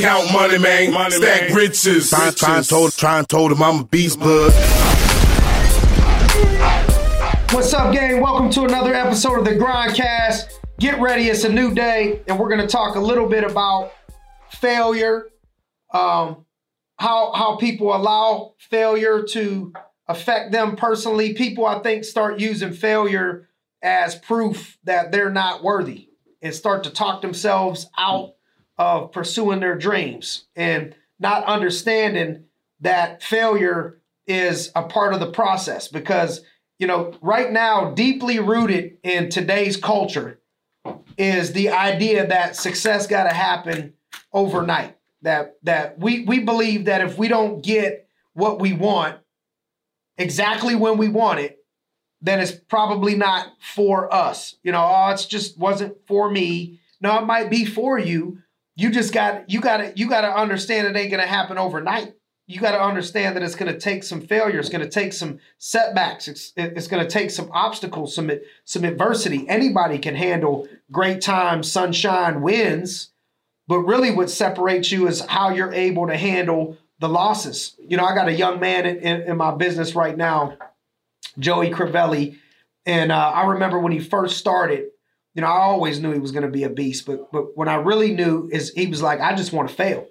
Count money, man. Money, Stack man. riches. Try, try and told, try told him I'm a beast, bud. What's up, gang? Welcome to another episode of the Grindcast. Get ready, it's a new day, and we're going to talk a little bit about failure, um, how how people allow failure to affect them personally. People, I think, start using failure as proof that they're not worthy and start to talk themselves out of pursuing their dreams and not understanding that failure is a part of the process because you know right now deeply rooted in today's culture is the idea that success got to happen overnight that that we we believe that if we don't get what we want exactly when we want it then it's probably not for us. You know, oh, it's just wasn't for me. No, it might be for you. You just got you got to you got to understand it ain't going to happen overnight. You got to understand that it's going to take some failure. It's going to take some setbacks. It's, it's going to take some obstacles, some some adversity. Anybody can handle great times, sunshine, wins, but really what separates you is how you're able to handle the losses. You know, I got a young man in, in, in my business right now Joey Crivelli. And uh, I remember when he first started, you know, I always knew he was going to be a beast, but but when I really knew is he was like, I just want to fail.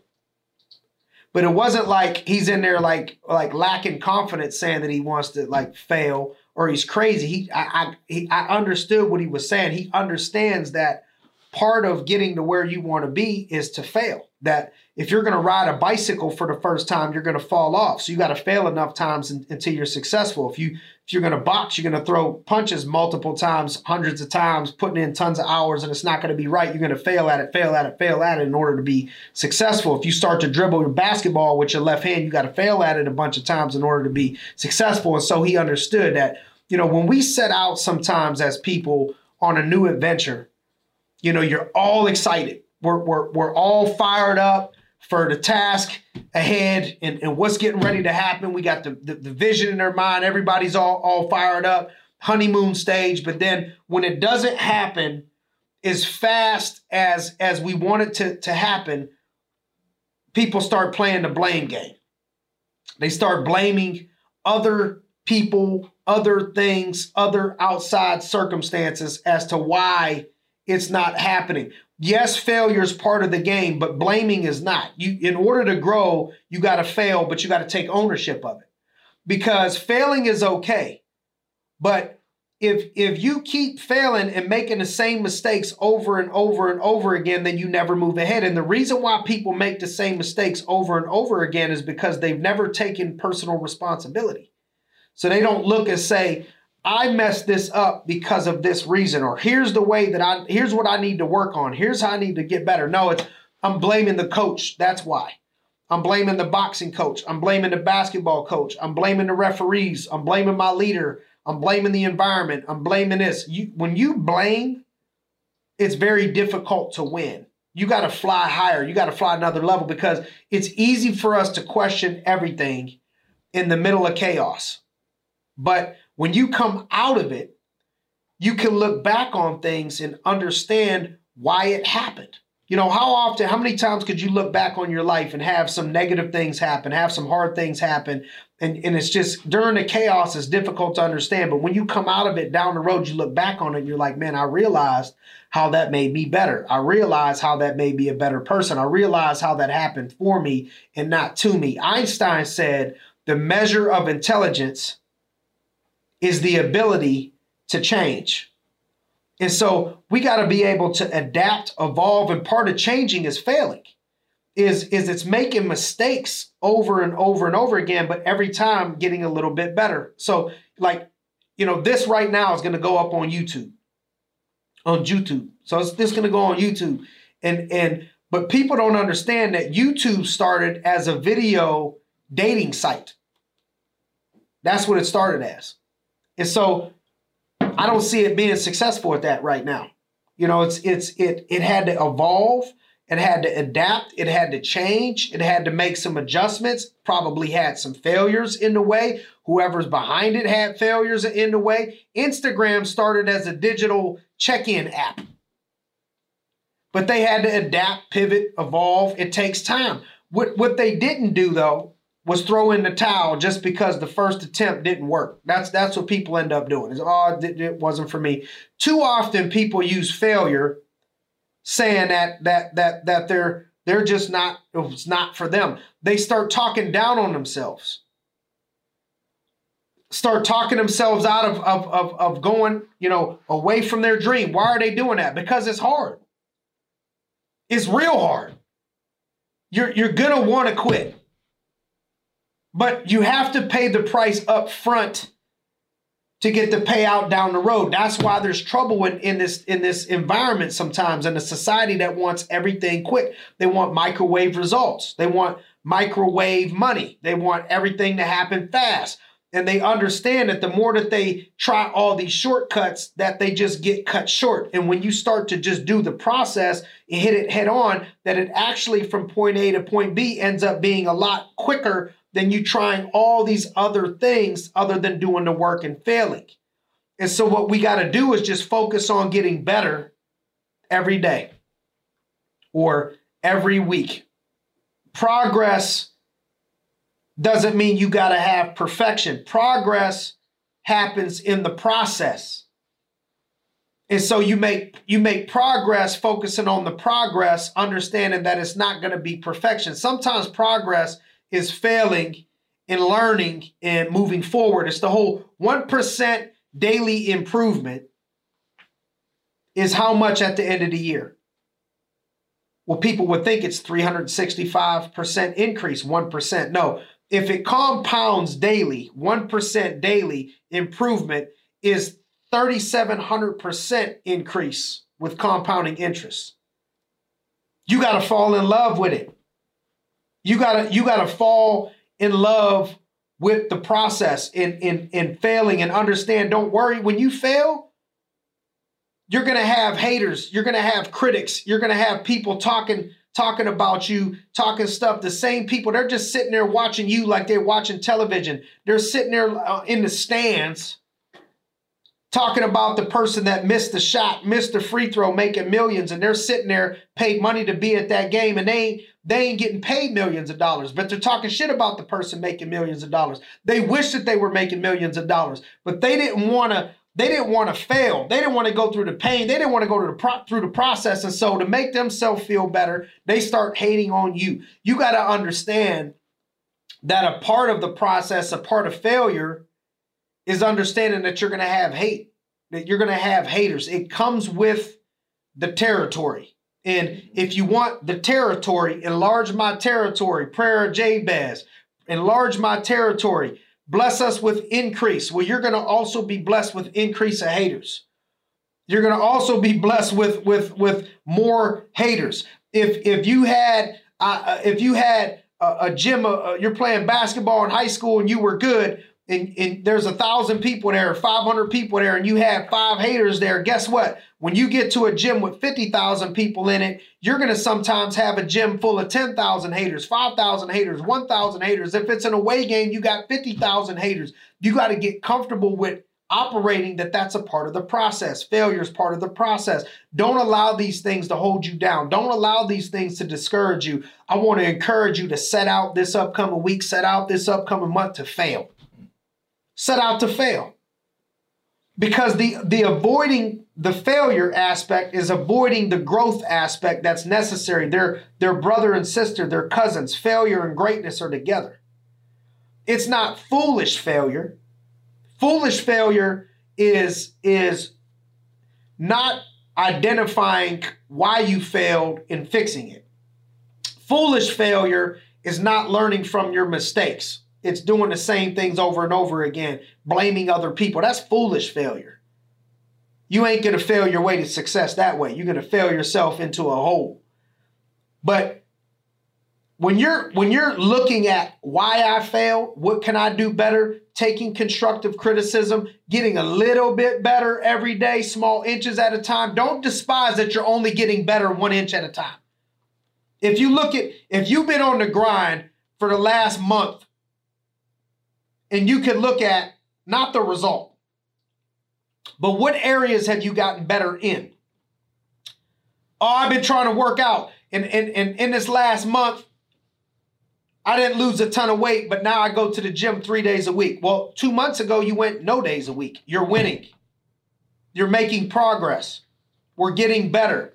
But it wasn't like he's in there like like lacking confidence, saying that he wants to like fail or he's crazy. He I I, he, I understood what he was saying. He understands that part of getting to where you want to be is to fail. That if you're going to ride a bicycle for the first time, you're going to fall off. So you got to fail enough times in, until you're successful. If you if you're going to box, you're going to throw punches multiple times, hundreds of times, putting in tons of hours, and it's not going to be right. You're going to fail at it, fail at it, fail at it in order to be successful. If you start to dribble your basketball with your left hand, you got to fail at it a bunch of times in order to be successful. And so he understood that, you know, when we set out sometimes as people on a new adventure, you know, you're all excited. We're, we're, we're all fired up for the task ahead and, and what's getting ready to happen. We got the, the, the vision in their mind. Everybody's all, all fired up, honeymoon stage. But then when it doesn't happen as fast as as we want it to, to happen, people start playing the blame game. They start blaming other people, other things, other outside circumstances as to why it's not happening. Yes, failure is part of the game, but blaming is not. You in order to grow, you got to fail, but you got to take ownership of it. Because failing is okay. But if if you keep failing and making the same mistakes over and over and over again, then you never move ahead. And the reason why people make the same mistakes over and over again is because they've never taken personal responsibility. So they don't look and say, I messed this up because of this reason, or here's the way that I, here's what I need to work on. Here's how I need to get better. No, it's, I'm blaming the coach. That's why. I'm blaming the boxing coach. I'm blaming the basketball coach. I'm blaming the referees. I'm blaming my leader. I'm blaming the environment. I'm blaming this. You, when you blame, it's very difficult to win. You got to fly higher. You got to fly another level because it's easy for us to question everything in the middle of chaos. But when you come out of it, you can look back on things and understand why it happened. You know, how often, how many times could you look back on your life and have some negative things happen, have some hard things happen? And, and it's just during the chaos, it's difficult to understand. But when you come out of it down the road, you look back on it and you're like, man, I realized how that made me better. I realized how that made me a better person. I realized how that happened for me and not to me. Einstein said the measure of intelligence is the ability to change. And so we got to be able to adapt, evolve, and part of changing is failing. Is, is it's making mistakes over and over and over again, but every time getting a little bit better. So, like, you know, this right now is going to go up on YouTube. On YouTube. So it's this going to go on YouTube. And and but people don't understand that YouTube started as a video dating site. That's what it started as. And so I don't see it being successful at that right now. You know, it's it's it it had to evolve, it had to adapt, it had to change, it had to make some adjustments, probably had some failures in the way. Whoever's behind it had failures in the way. Instagram started as a digital check-in app. but they had to adapt, pivot, evolve. It takes time. What what they didn't do though was throw in the towel just because the first attempt didn't work. That's that's what people end up doing. Is oh, it, it wasn't for me. Too often people use failure, saying that that that that they're they're just not it's not for them. They start talking down on themselves. Start talking themselves out of, of, of, of going, you know, away from their dream. Why are they doing that? Because it's hard. It's real hard. You're, you're gonna want to quit. But you have to pay the price up front to get the payout down the road. That's why there's trouble in, in this in this environment sometimes in a society that wants everything quick. They want microwave results. They want microwave money. They want everything to happen fast. And they understand that the more that they try all these shortcuts, that they just get cut short. And when you start to just do the process and hit it head on, that it actually from point A to point B ends up being a lot quicker than you trying all these other things other than doing the work and failing. And so, what we got to do is just focus on getting better every day or every week. Progress doesn't mean you got to have perfection. Progress happens in the process. And so you make you make progress focusing on the progress, understanding that it's not going to be perfection. Sometimes progress is failing in learning and moving forward. It's the whole 1% daily improvement is how much at the end of the year. Well, people would think it's 365% increase, 1%. No, if it compounds daily, 1% daily improvement is 3,700% increase with compounding interest. You got to fall in love with it. You gotta you gotta fall in love with the process in in in failing and understand. Don't worry when you fail. You're gonna have haters. You're gonna have critics. You're gonna have people talking talking about you, talking stuff. The same people they're just sitting there watching you like they're watching television. They're sitting there uh, in the stands talking about the person that missed the shot, missed the free throw, making millions, and they're sitting there paid money to be at that game, and they ain't they ain't getting paid millions of dollars, but they're talking shit about the person making millions of dollars. They wish that they were making millions of dollars, but they didn't want to. They didn't want to fail. They didn't want to go through the pain. They didn't want to go the pro- through the process. And so, to make themselves feel better, they start hating on you. You got to understand that a part of the process, a part of failure, is understanding that you're going to have hate, that you're going to have haters. It comes with the territory. And if you want the territory, enlarge my territory, prayer Jabez, enlarge my territory, bless us with increase. Well, you're going to also be blessed with increase of haters. You're going to also be blessed with with with more haters. If if you had uh, uh if you had a, a gym, uh, you're playing basketball in high school and you were good, and, and there's a thousand people there, 500 people there, and you have five haters there, guess what? When you get to a gym with 50,000 people in it, you're going to sometimes have a gym full of 10,000 haters, 5,000 haters, 1,000 haters. If it's an away game, you got 50,000 haters. You got to get comfortable with operating that that's a part of the process. Failure is part of the process. Don't allow these things to hold you down. Don't allow these things to discourage you. I want to encourage you to set out this upcoming week, set out this upcoming month to fail set out to fail. Because the, the avoiding the failure aspect is avoiding the growth aspect that's necessary. They're, they're brother and sister, they're cousins. Failure and greatness are together. It's not foolish failure. Foolish failure is, is not identifying why you failed and fixing it. Foolish failure is not learning from your mistakes it's doing the same things over and over again, blaming other people. That's foolish failure. You ain't going to fail your way to success that way. You're going to fail yourself into a hole. But when you're when you're looking at why I failed, what can I do better, taking constructive criticism, getting a little bit better every day, small inches at a time, don't despise that you're only getting better one inch at a time. If you look at if you've been on the grind for the last month and you can look at not the result, but what areas have you gotten better in? Oh, I've been trying to work out. And in, in, in this last month, I didn't lose a ton of weight, but now I go to the gym three days a week. Well, two months ago, you went no days a week. You're winning. You're making progress. We're getting better.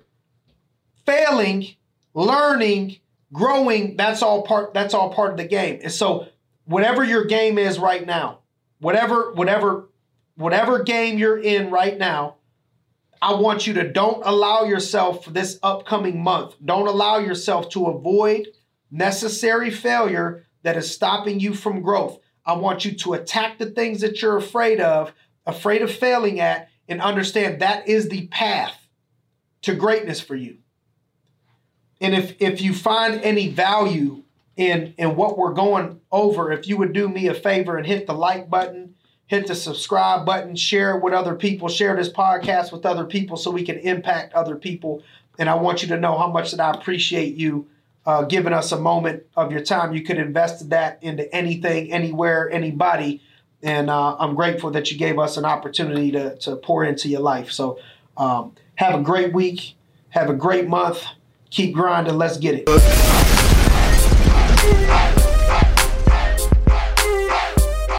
Failing, learning, growing, that's all part that's all part of the game. And so whatever your game is right now, whatever whatever whatever game you're in right now, I want you to don't allow yourself this upcoming month. Don't allow yourself to avoid necessary failure that is stopping you from growth. I want you to attack the things that you're afraid of, afraid of failing at, and understand that is the path to greatness for you. And if if you find any value in in what we're going over, if you would do me a favor and hit the like button, hit the subscribe button, share it with other people, share this podcast with other people so we can impact other people. And I want you to know how much that I appreciate you uh, giving us a moment of your time. You could invest that into anything, anywhere, anybody. And uh, I'm grateful that you gave us an opportunity to, to pour into your life. So um, have a great week. Have a great month. Keep grinding. Let's get it.